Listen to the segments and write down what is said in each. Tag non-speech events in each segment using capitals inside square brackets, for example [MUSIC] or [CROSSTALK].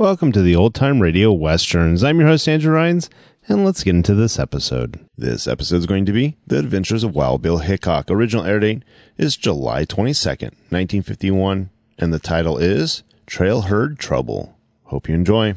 Welcome to the Old Time Radio Westerns. I'm your host, Andrew Rhynes, and let's get into this episode. This episode is going to be The Adventures of Wild Bill Hickok. Original air date is July 22nd, 1951, and the title is Trail Herd Trouble. Hope you enjoy.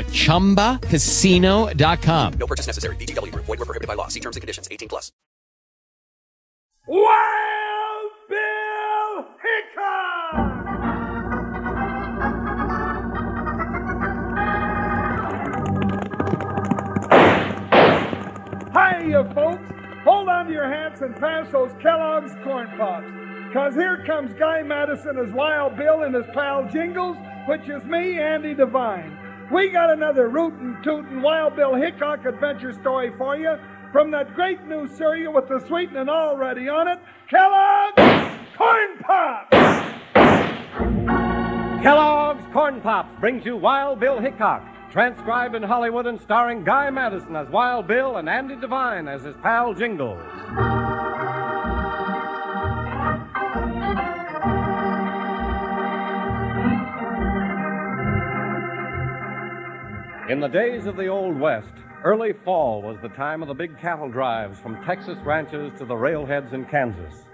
at chumbacasino.com. No purchase necessary. VGW Group. Void were prohibited by law. See terms and conditions. 18 plus. Wild Bill Hickok! Hi, you folks. Hold on to your hats and pass those Kellogg's Corn Pops. Because here comes Guy Madison as Wild Bill and his pal Jingles, which is me, Andy Devine. We got another rootin' tootin' Wild Bill Hickok adventure story for you from that great new cereal with the sweetening already on it, Kellogg's Corn Pops! Kellogg's Corn Pops brings you Wild Bill Hickok, transcribed in Hollywood and starring Guy Madison as Wild Bill and Andy Devine as his pal Jingles. In the days of the Old West, early fall was the time of the big cattle drives from Texas ranches to the railheads in Kansas.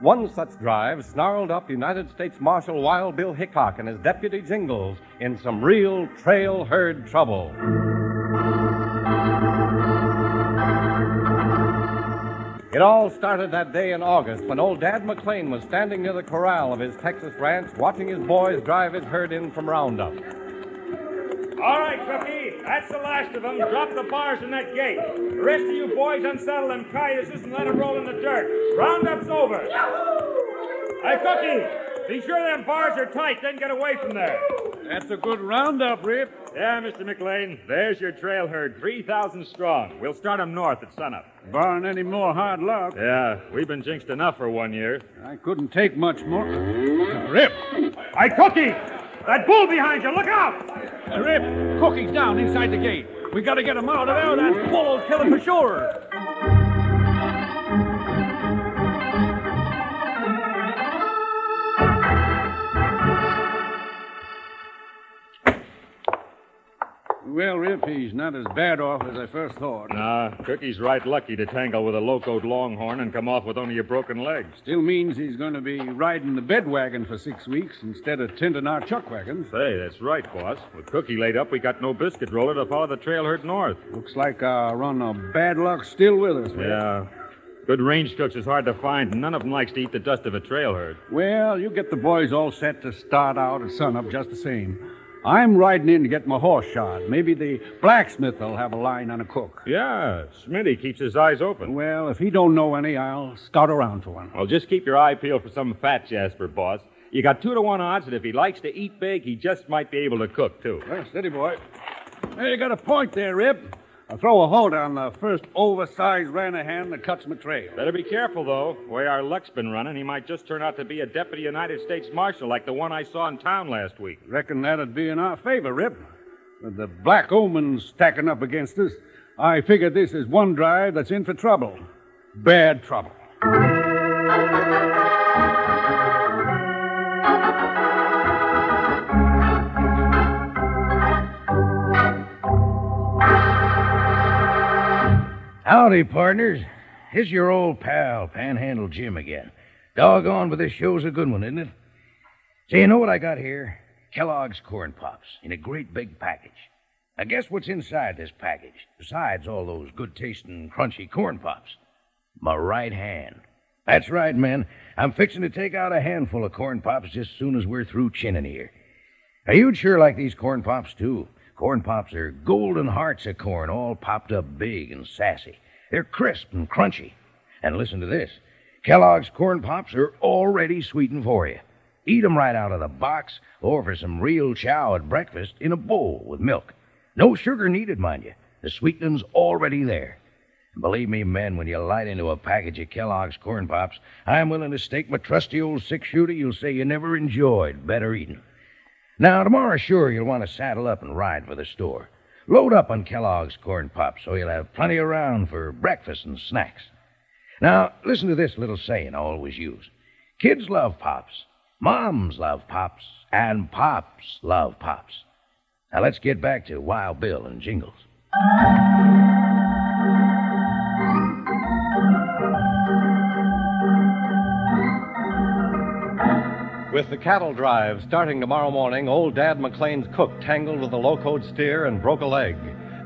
One such drive snarled up United States Marshal Wild Bill Hickok and his deputy Jingles in some real trail herd trouble. It all started that day in August when old Dad McLean was standing near the corral of his Texas ranch watching his boys drive his herd in from Roundup. All right, Cookie, that's the last of them. Drop the bars in that gate. The rest of you boys unsaddle them cayuses and let them roll in the dirt. Roundup's over. Hey, Cookie, be sure them bars are tight, then get away from there. That's a good roundup, Rip. Yeah, Mr. McLean, there's your trail herd, 3,000 strong. We'll start 'em north at sunup. Barring any more hard luck. Yeah, we've been jinxed enough for one year. I couldn't take much more. Rip! Hey, Cookie! That bull behind you, look out! Rip, Cookie's down inside the gate. We gotta get him out of there. That bull will kill him for sure. Well, Rip, he's not as bad off as I first thought. Nah, Cookie's right lucky to tangle with a locoed longhorn and come off with only a broken leg. Still means he's going to be riding the bed wagon for six weeks instead of tending our chuck wagons. Say, that's right, boss. With Cookie laid up, we got no biscuit roller to follow the trail herd north. Looks like our run of bad luck still with us. Rip. Yeah. Good range cooks is hard to find, and none of them likes to eat the dust of a trail herd. Well, you get the boys all set to start out at sunup just the same. I'm riding in to get my horse shod. Maybe the blacksmith will have a line on a cook. Yeah, Smitty keeps his eyes open. Well, if he don't know any, I'll scout around for one. Well, just keep your eye peeled for some fat Jasper, boss. You got two to one odds that if he likes to eat big, he just might be able to cook, too. Well, steady, boy. Hey, you got a point there, Rip. I'll throw a hold on the first oversized Ranahan that cuts my trail. Better be careful, though. The way our luck's been running, he might just turn out to be a deputy United States Marshal like the one I saw in town last week. Reckon that'd be in our favor, Rip. With the black omens stacking up against us, I figure this is one drive that's in for trouble. Bad trouble. Howdy, partners. Here's your old pal, Panhandle Jim again. Doggone, but this show's a good one, isn't it? So, you know what I got here? Kellogg's Corn Pops in a great big package. Now, guess what's inside this package, besides all those good tasting, crunchy corn pops? My right hand. That's right, men. I'm fixing to take out a handful of corn pops just soon as we're through chinning here. Now, you'd sure like these corn pops, too. Corn pops are golden hearts of corn, all popped up big and sassy. They're crisp and crunchy. And listen to this Kellogg's corn pops are already sweetened for you. Eat 'em right out of the box or for some real chow at breakfast in a bowl with milk. No sugar needed, mind you. The sweetening's already there. And believe me, men, when you light into a package of Kellogg's corn pops, I'm willing to stake my trusty old six shooter you'll say you never enjoyed better eating. Now, tomorrow, sure, you'll want to saddle up and ride for the store. Load up on Kellogg's Corn Pops so you'll have plenty around for breakfast and snacks. Now, listen to this little saying I always use Kids love Pops, Moms love Pops, and Pops love Pops. Now, let's get back to Wild Bill and Jingles. With the cattle drive starting tomorrow morning, old Dad McLean's cook tangled with a locoed steer and broke a leg.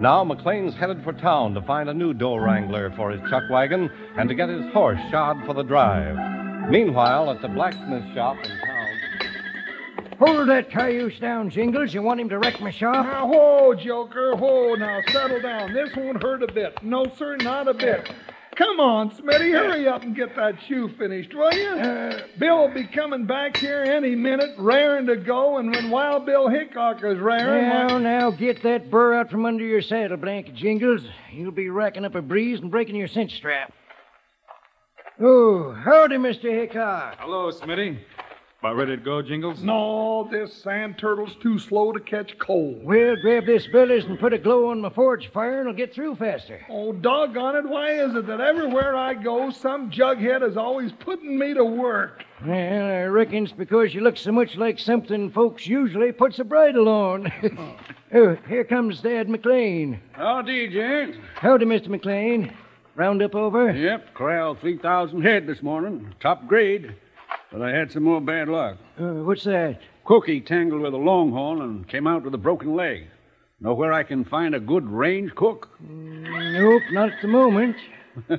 Now McLean's headed for town to find a new dough wrangler for his chuck wagon and to get his horse shod for the drive. Meanwhile, at the blacksmith shop in town. Hold that cayuse down, Jingles. You want him to wreck my shop? Now, whoa, Joker, whoa, now settle down. This won't hurt a bit. No, sir, not a bit. Come on, Smitty, hurry up and get that shoe finished, will you? Uh, Bill will be coming back here any minute, raring to go, and when Wild Bill Hickok is raring, Now, why- now, get that burr out from under your saddle blanket, Jingles. You'll be racking up a breeze and breaking your cinch strap. Oh, howdy, Mr. Hickok. Hello, Smitty. About ready to go, Jingles? No, this sand turtle's too slow to catch cold. Well, grab this billies and put a glow on my forge fire, and it'll get through faster. Oh, doggone it, why is it that everywhere I go, some jughead is always putting me to work? Well, I reckon it's because you look so much like something folks usually puts a bridle on. [LAUGHS] oh, here comes Dad McLean. Howdy, gents. Howdy, Mr. McLean. Roundup over? Yep, corralled 3,000 head this morning. Top grade. But I had some more bad luck. Uh, what's that? Cookie tangled with a longhorn and came out with a broken leg. Know where I can find a good range cook? Nope, not at the moment.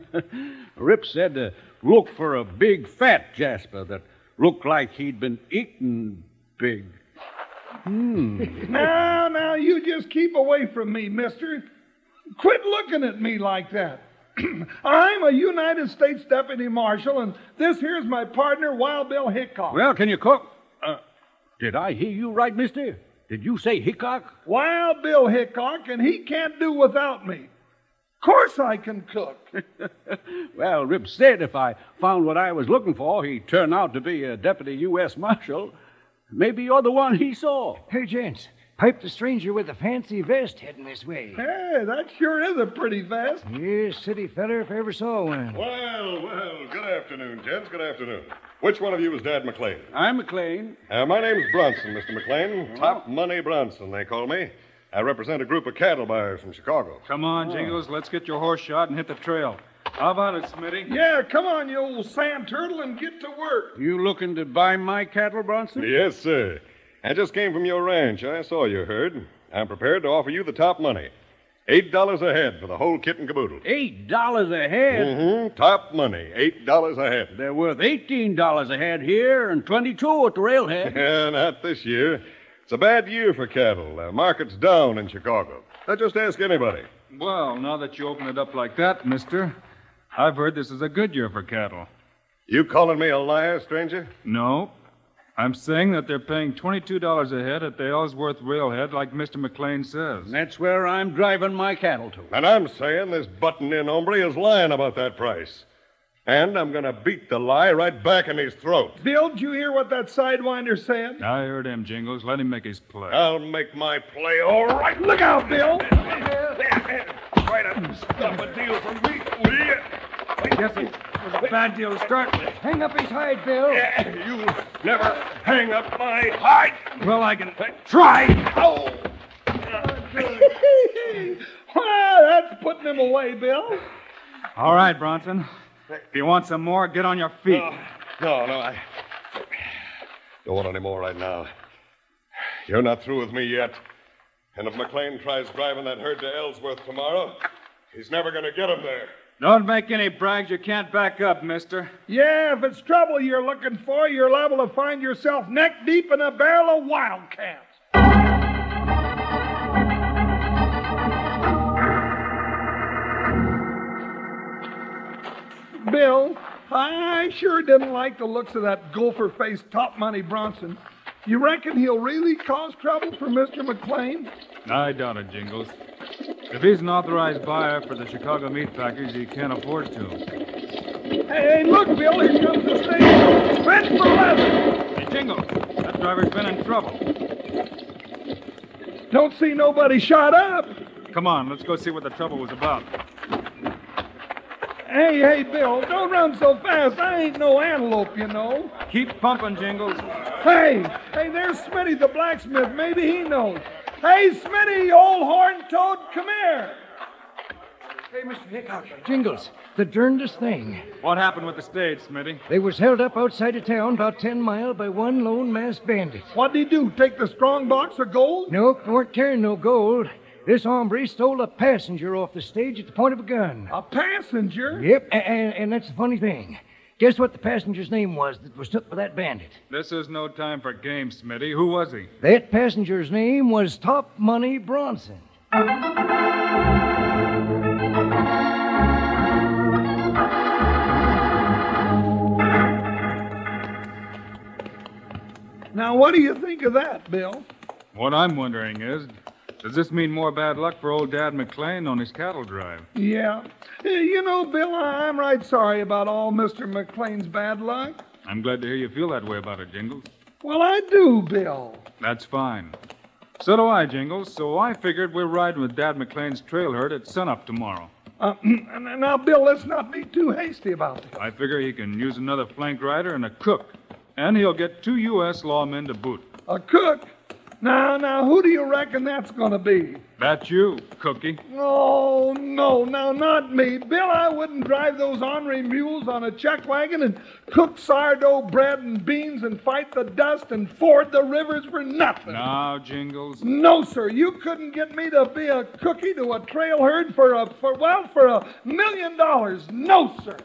[LAUGHS] Rip said to look for a big fat Jasper that looked like he'd been eaten big. Hmm. [LAUGHS] Now, now, you just keep away from me, mister. Quit looking at me like that. [CLEARS THROAT] I'm a United States Deputy Marshal, and this here's my partner, Wild Bill Hickok. Well, can you cook? Uh, did I hear you right, mister? Did you say Hickok? Wild Bill Hickok, and he can't do without me. Of course I can cook. [LAUGHS] Well, Rip said if I found what I was looking for, he'd turn out to be a deputy U.S. Marshal. Maybe you're the one he saw. Hey, gents, pipe the stranger with the fancy vest heading this way. Hey, that sure is a pretty vest. Yes, city feller if I ever saw one. Well, well, good afternoon, gents. Good afternoon. Which one of you is Dad McLean? I'm McLean. Uh, my name's Bronson, Mr. McLean. Top Money Bronson, they call me. I represent a group of cattle buyers from Chicago. Come on, Jingles. Let's get your horse shot and hit the trail. How about it, Smitty? Yeah, come on, you old sand turtle, and get to work. You looking to buy my cattle, Bronson? Yes, sir. I just came from your ranch. I saw your herd. I'm prepared to offer you the top money. Eight dollars a head for the whole kit and caboodle. Eight dollars a head? Mm-hmm. Top money. Eight dollars a head. They're worth eighteen dollars a head here and twenty-two at the railhead. [LAUGHS] Yeah, not this year. It's a bad year for cattle. The market's down in Chicago. I just ask anybody. Well, now that you open it up like that, mister, I've heard this is a good year for cattle. You calling me a liar, stranger? No. I'm saying that they're paying $22 a head at the Ellsworth Railhead, like Mr. McLean says. And that's where I'm driving my cattle to. And I'm saying this button in hombre is lying about that price. And I'm going to beat the lie right back in his throat. Bill, did you hear what that sidewinder said? I heard him, Jingles. Let him make his play. I'll make my play all right. Look out, Bill. [LAUGHS] Try to stop a deal from me, will you? I guess it was a bad deal to start with. Hang up his hide, Bill. Eh, you never hang up my hide. Well, I can eh, try. Oh. [LAUGHS] well, that's putting him away, Bill. All right, Bronson. Eh. If you want some more, get on your feet. Oh, no, no, I don't want any more right now. You're not through with me yet. And if McLean tries driving that herd to Ellsworth tomorrow, he's never going to get him there. Don't make any brags you can't back up, mister. Yeah, if it's trouble you're looking for, you're liable to find yourself neck deep in a barrel of wildcats. Bill, I sure didn't like the looks of that gopher faced top money Bronson. You reckon he'll really cause trouble for Mr. McLean? I doubt it, Jingles. If he's an authorized buyer for the Chicago meat package, he can't afford to. Hey, look, Bill, here comes the station. Red for leather. Hey, Jingles, that driver's been in trouble. Don't see nobody shot up. Come on, let's go see what the trouble was about. Hey, hey, Bill, don't run so fast. I ain't no antelope, you know. Keep pumping, Jingles. Hey, hey, there's Smitty the blacksmith. Maybe he knows. Hey, Smitty, you old horn toad, come here. Hey, Mr. Hickok. Jingles, the darndest thing. What happened with the stage, Smitty? They was held up outside of town about ten mile by one lone masked bandit. What'd he do? Take the strong box of gold? Nope, weren't carrying no gold. This hombre stole a passenger off the stage at the point of a gun. A passenger? Yep, and, and that's the funny thing. Guess what the passenger's name was that was took by that bandit? This is no time for games, Smitty. Who was he? That passenger's name was Top Money Bronson. Now, what do you think of that, Bill? What I'm wondering is, does this mean more bad luck for old Dad McLean on his cattle drive? Yeah. You know, Bill, I'm right sorry about all Mr. McLean's bad luck. I'm glad to hear you feel that way about it, Jingles. Well, I do, Bill. That's fine. So do I, Jingles. So I figured we're riding with Dad McLean's trail herd at sunup tomorrow. Uh, [CLEARS THROAT] now, Bill, let's not be too hasty about this. I figure he can use another flank rider and a cook. And he'll get two U.S. lawmen to boot. A cook? Now, now, who do you reckon that's going to be? That's you, Cookie. Oh, no, now, not me. Bill, I wouldn't drive those ornery mules on a chuck wagon and cook sourdough bread and beans and fight the dust and ford the rivers for nothing. Now, Jingles. No, sir, you couldn't get me to be a cookie to a trail herd for a, for, well, for a million dollars. No, sir.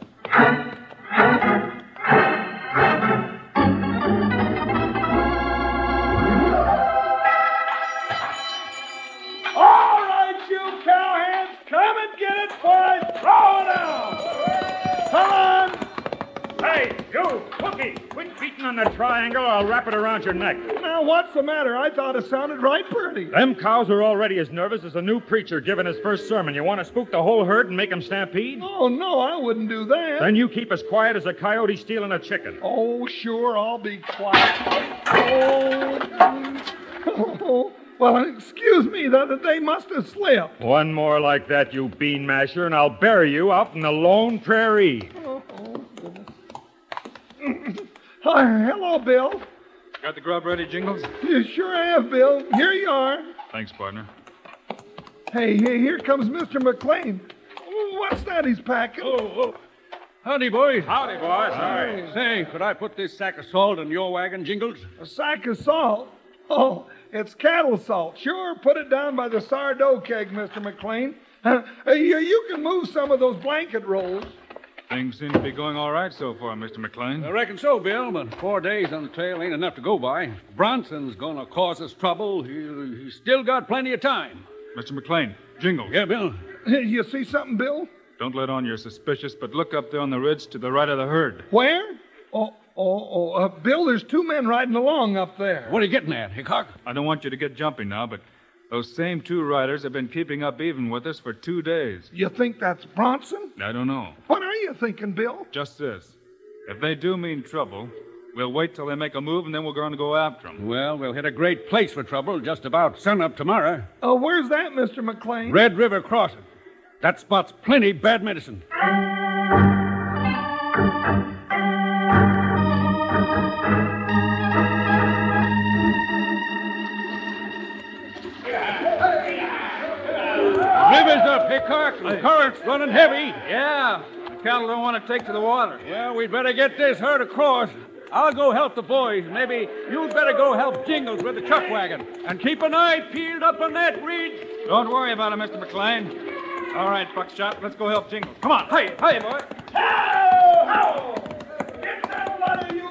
Quit beating on the triangle or I'll wrap it around your neck. Now, what's the matter? I thought it sounded right pretty. Them cows are already as nervous as a new preacher giving his first sermon. You want to spook the whole herd and make 'em stampede? Oh, no, I wouldn't do that. Then you keep as quiet as a coyote stealing a chicken. Oh, sure, I'll be quiet. Oh, oh, [LAUGHS] well, excuse me, that they must have slipped. One more like that, you bean masher, and I'll bury you out in the lone prairie. Oh, goodness. Hi, hello, Bill. Got the grub ready, Jingles? You sure have, Bill. Here you are. Thanks, partner. Hey, hey, here comes Mr. McLean. What's that he's packing? Oh, oh. Howdy, boys. Howdy, boys. Hi. Say, could I put this sack of salt in your wagon, Jingles? A sack of salt? Oh, it's cattle salt. Sure, put it down by the sourdough keg, Mr. McLean. Uh, [LAUGHS] you, you can move some of those blanket rolls. Things seem to be going all right so far, Mr. McLean. I reckon so, Bill, but four days on the trail ain't enough to go by. Bronson's gonna cause us trouble. He, he's still got plenty of time. Mr. McLean, Jingles. Yeah, Bill. You see something, Bill? Don't let on you're suspicious, but look up there on the ridge to the right of the herd. Where? Oh, oh, oh, uh, Bill, there's two men riding along up there. What are you getting at, Hickok? I don't want you to get jumpy now, but those same two riders have been keeping up even with us for two days. You think that's Bronson? I don't know. What are you thinking, Bill? Just this. If they do mean trouble, we'll wait till they make a move and then we're going to go after them. Well, we'll hit a great place for trouble just about sunup tomorrow. Oh, where's that, Mr. McLean? Red River Crossing. That spot's plenty bad medicine. River's up, Hickok. The current's running heavy. Yeah. Cattle don't want to take to the water. Well, we'd better get this herd across. I'll go help the boys. Maybe you'd better go help Jingles with the chuck wagon. And keep an eye peeled up on that ridge. Don't worry about it, Mr. McLean. All right, Buckshot, let's go help Jingles. Come on, hey, hey, boy. Get that you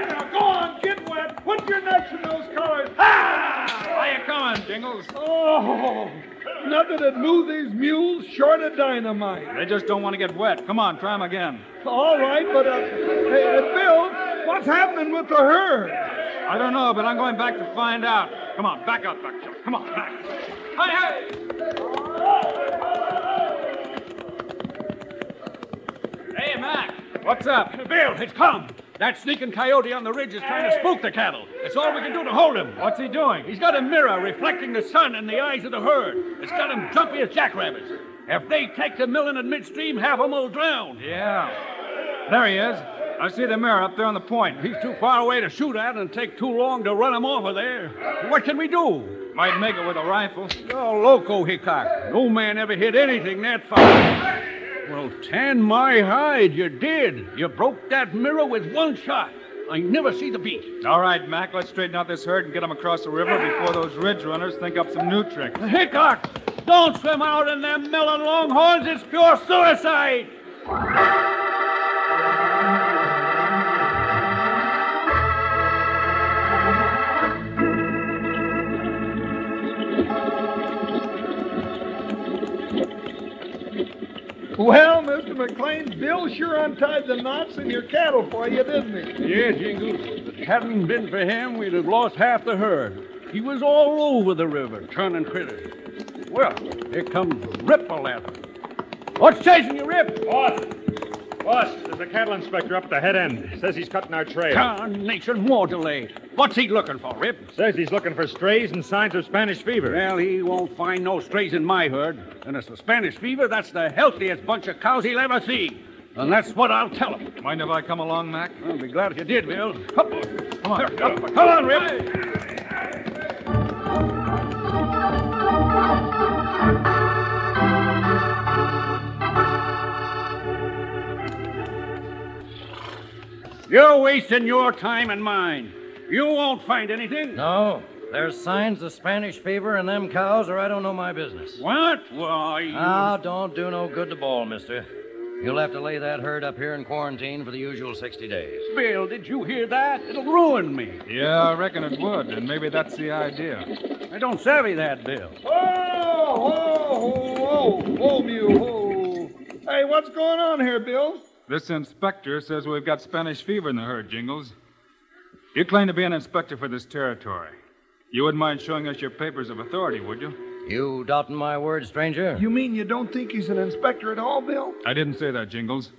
now, go on, get wet. Put your necks in those collars. How you coming, Jingles? Oh, nothing to move these mules short of dynamite. They just don't want to get wet. Come on, try them again. All right, but, uh, hey, uh, Bill, what's happening with the herd? I don't know, but I'm going back to find out. Come on, back up, Buckshot. Come on, back. Hey, hey! Hey, Mac. What's up? Bill, it's come. That sneaking coyote on the ridge is trying to spook the cattle. It's all we can do to hold him. What's he doing? He's got a mirror reflecting the sun in the eyes of the herd. It's got him jumpy as jackrabbits. If they take the milling in midstream, half of 'em will drown. Yeah. There he is. I see the mirror up there on the point. He's too far away to shoot at and take too long to run him off of there. What can we do? Might make it with a rifle. You're loco, Hickok. No man ever hit anything that far. Well, tan my hide, you did. You broke that mirror with one shot. I never see the beat. All right, Mac, let's straighten out this herd and get them across the river before those ridge runners think up some new tricks. Hickok, don't swim out in them melon longhorns. It's pure suicide. Well, Mr. McLean, Bill sure untied the knots in your cattle for you, didn't he? Yeah, Jingles. If it hadn't been for him, we'd have lost half the herd. He was all over the river, turning critters. Well, here comes Rip Lather. What's chasing you, Rip? Boss! Boss, there's a cattle inspector up at the head end. Says he's cutting our trail. Tarnation, more delay. What's he looking for, Rip? Says he's looking for strays and signs of Spanish fever. Well, he won't find no strays in my herd. And it's the Spanish fever, that's the healthiest bunch of cows he'll ever see. And that's what I'll tell him. Mind if I come along, Mac? I'll be glad if you did, Bill. Come Come on. Come on, Rip. You're wasting your time and mine. You won't find anything. No, there's signs of Spanish fever in them cows, or I don't know my business. What? Why, you... Ah, don't do no good to ball, mister. You'll have to lay that herd up here in quarantine for the usual 60 days. Bill, did you hear that? It'll ruin me. Yeah, I reckon it would, and maybe that's the idea. I don't savvy that, Bill. Oh, whoa, whoa, whoa, whoa, Mew, whoa. Hey, what's going on here, Bill? This inspector says we've got Spanish fever in the herd, Jingles. You claim to be an inspector for this territory. You wouldn't mind showing us your papers of authority, would you? You doubting my word, stranger? You mean you don't think he's an inspector at all, Bill? I didn't say that, Jingles.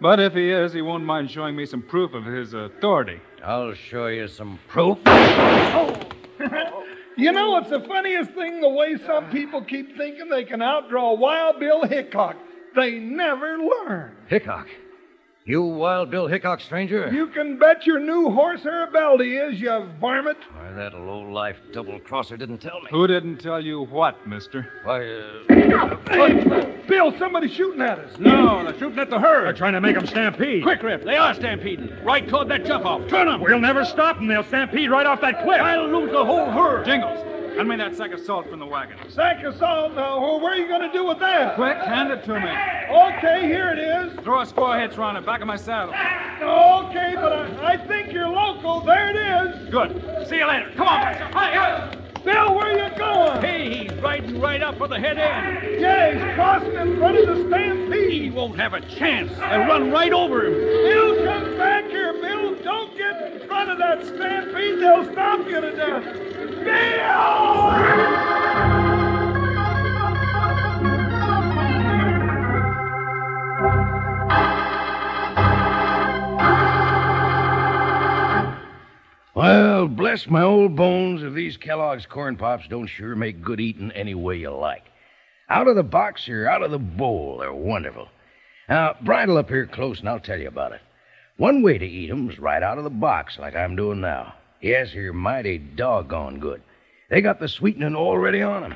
But if he is, he won't mind showing me some proof of his authority. I'll show you some proof. Oh! [LAUGHS] You know, it's the funniest thing the way some people keep thinking they can outdraw Wild Bill Hickok. They never learn. Hickok. You Wild Bill Hickok, stranger? You can bet your new horse Arabeldi is, you varmint. Why, that low-life double-crosser didn't tell me. Who didn't tell you what, mister? Why, uh... Hey, Bill, somebody's shooting at us. No, they're shooting at the herd. They're trying to make them stampede. Quick, Rip. They are stampeding. Right toward that jump off. Turn them. We'll never stop them. They'll stampede right off that cliff. I'll lose the whole herd. Jingles, hand me that sack of salt from the wagon. Sack of salt now. Well, what are you going to do with that? Quick, hand it to me. Okay, here it is. Throw a squaw hitch around the back of my saddle. Okay, but I, I think you're local. There it is. Good. See you later. Come on. Hi, hi. Bill, where are you going? Hey, he's riding right up for the head end. Yeah, he's crossing in front of the stampede. He won't have a chance. They'll run right over him. Bill, come back here, Bill. Don't get in front of that stampede. They'll stop you to death. Well, bless my old bones if these Kellogg's Corn Pops don't sure make good eating any way you like. Out of the box or out of the bowl, they're wonderful. Now, bridle up here close and I'll tell you about it. One way to eat 'em's right out of the box, like I'm doing now. Yes, you're mighty doggone good. They got the sweetening already on 'em.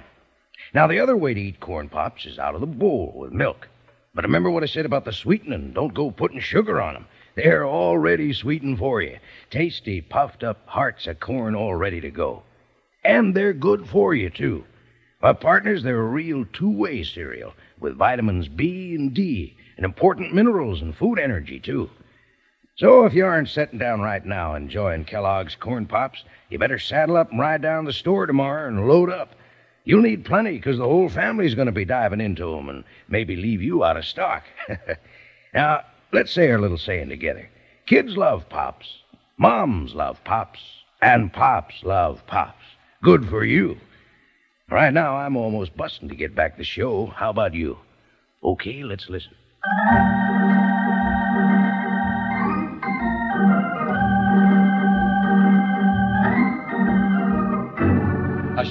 Now, the other way to eat corn pops is out of the bowl with milk. But remember what I said about the sweetening. Don't go putting sugar on 'em. They're already sweetened for you. Tasty, puffed up hearts of corn all ready to go. And they're good for you, too. My partners, they're a real two way cereal with vitamins B and D and important minerals and food energy, too. So, if you aren't sitting down right now enjoying Kellogg's Corn Pops, you better saddle up and ride down to the store tomorrow and load up. You'll need plenty because the whole family's going to be diving into 'em and maybe leave you out of stock. [LAUGHS] now, let's say our little saying together. Kids love Pops, moms love Pops, and Pops love Pops. Good for you. Right now, I'm almost busting to get back to the show. How about you? Okay, let's listen.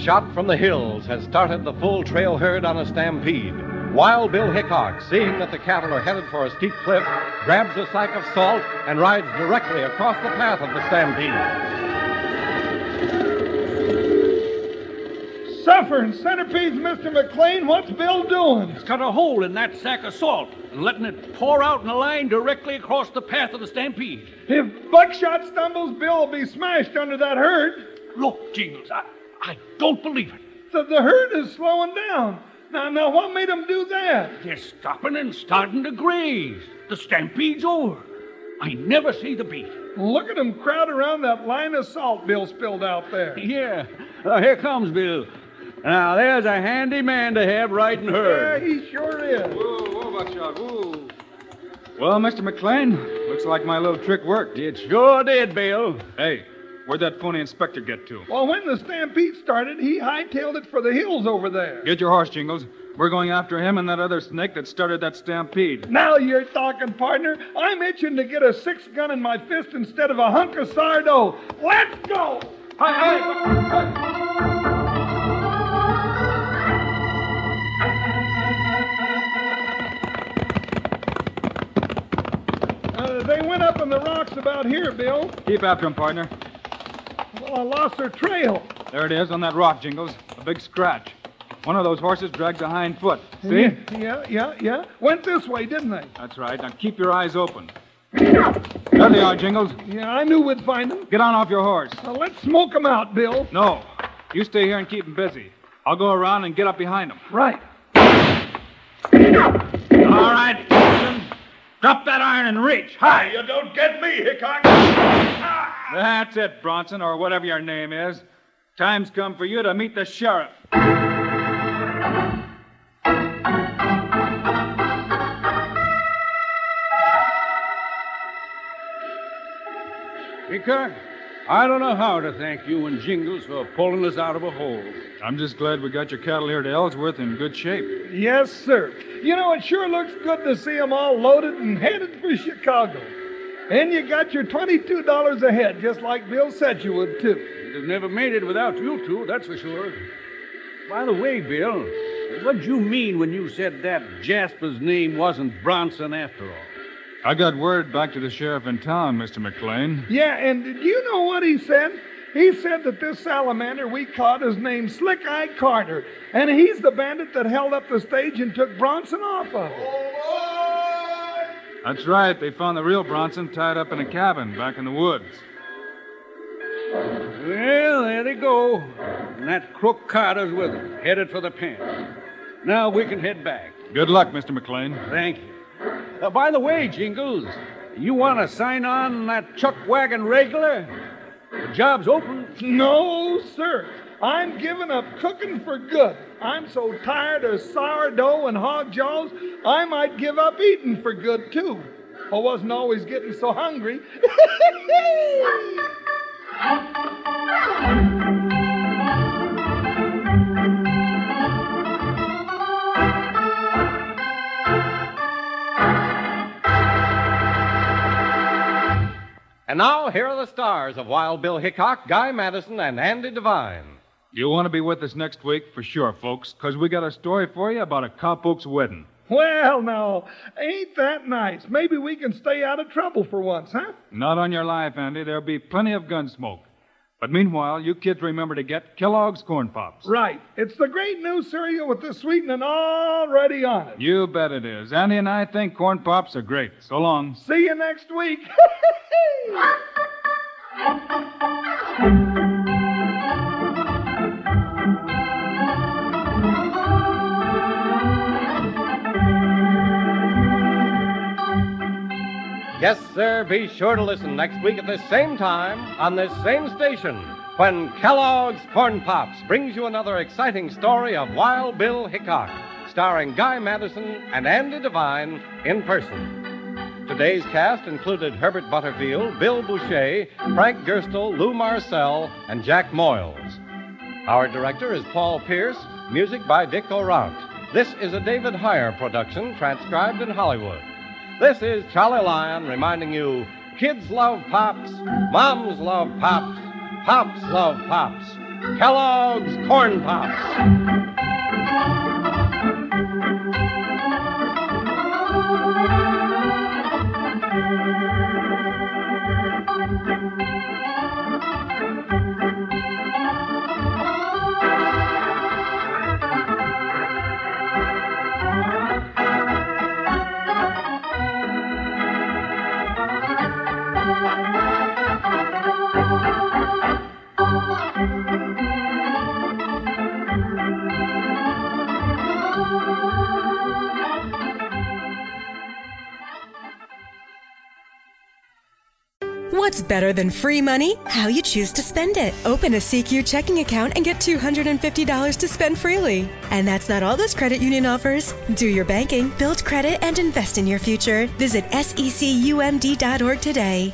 Shot from the hills has started the full trail herd on a stampede. Wild Bill Hickok, seeing that the cattle are headed for a steep cliff, grabs a sack of salt and rides directly across the path of the stampede. Suffering centipedes, Mr. McLean. What's Bill doing? He's cut a hole in that sack of salt and letting it pour out in a line directly across the path of the stampede. If Buckshot stumbles, Bill will be smashed under that herd. Look, Jingles, I, I don't believe it. The, the herd is slowing down. Now, now, what made them do that? They're stopping and starting to graze. The stampede's over. I never see the beat. Look at them crowd around that line of salt Bill spilled out there. [LAUGHS] Yeah. Uh, here comes Bill. Now, there's a handy man to have riding Yeah, herd. he sure is. Whoa, whoa, Buckshot, whoa. Well, Mr. McLean, looks like my little trick worked. It sure did, Bill. Hey, where'd that phony inspector get to? Well, when the stampede started, he hightailed it for the hills over there. Get your horse, Jingles. We're going after him and that other snake that started that stampede. Now you're talking, partner. I'm itching to get a six gun in my fist instead of a hunk of sourdough. Let's go! Uh, they went up in the rocks about here, Bill. Keep after him, partner. Well, I lost their trail. There it is on that rock, Jingles. A big scratch. One of those horses dragged a hind foot. See? Yeah, yeah, yeah. Went this way, didn't they? That's right. Now keep your eyes open. There they are, Jingles. Yeah, I knew we'd find them. Get on off your horse. Now, let's smoke them out, Bill. No. You stay here and keep them busy. I'll go around and get up behind them. Right. All right. Drop that iron and reach. High. You don't get me, Hickok. That's it, Bronson, or whatever your name is. Time's come for you to meet the sheriff. Hickok, I don't know how to thank you and Jingles for pulling us out of a hole. I'm just glad we got your cattle here to Ellsworth in good shape. Yes, sir. You know, it sure looks good to see 'em all loaded and headed for Chicago. And you got your $22 a head, just like Bill said you would, too. We'd have never made it without you two, that's for sure. By the way, Bill, what'd you mean when you said that Jasper's name wasn't Bronson after all? I got word back to the sheriff in town, Mr. McLean. Yeah, and do you know what he said? He said that this salamander we caught is named Slick Eye Carter, and he's the bandit that held up the stage and took Bronson off of it. That's right. They found the real Bronson tied up in a cabin back in the woods. Well, there they go. And that crook Carter's with them, headed for the pen. Now we can head back. Good luck, Mr. McLean. Thank you. Uh, by the way, Jingles, you want to sign on that chuck wagon regular? The job's open. No, sir. I'm giving up cooking for good. I'm so tired of sourdough and hog jaws, I might give up eating for good, too. I wasn't always getting so hungry. [LAUGHS] [LAUGHS] And now, here are the stars of Wild Bill Hickok, Guy Madison, and Andy Devine. You want to be with us next week for sure, folks, because we got a story for you about a cowpoke's wedding. Well, now, ain't that nice? Maybe we can stay out of trouble for once, huh? Not on your life, Andy. There'll be plenty of gun smoke. But meanwhile, you kids remember to get Kellogg's Corn Pops. Right. It's the great new cereal with the sweetening already on it. You bet it is. Andy and I think Corn Pops are great. So long. See you next week. [LAUGHS] [LAUGHS] Yes, sir, be sure to listen next week at this same time on this same station when Kellogg's Corn Pops brings you another exciting story of Wild Bill Hickok, starring Guy Madison and Andy Devine in person. Today's cast included Herbert Butterfield, Bill Bouchey, Frank Gerstle, Lou Marcel, and Jack Moyles. Our director is Paul Pierce, music by Dick Aurandt. This is a David Heyer production transcribed in Hollywood. This is Charlie Lyon reminding you kids love pops, moms love pops, pops love pops. Kellogg's Corn Pops. Better than free money? How you choose to spend it. Open a SECU checking account and get $250 to spend freely. And that's not all this credit union offers. Do your banking, build credit, and invest in your future. Visit secumd.org today.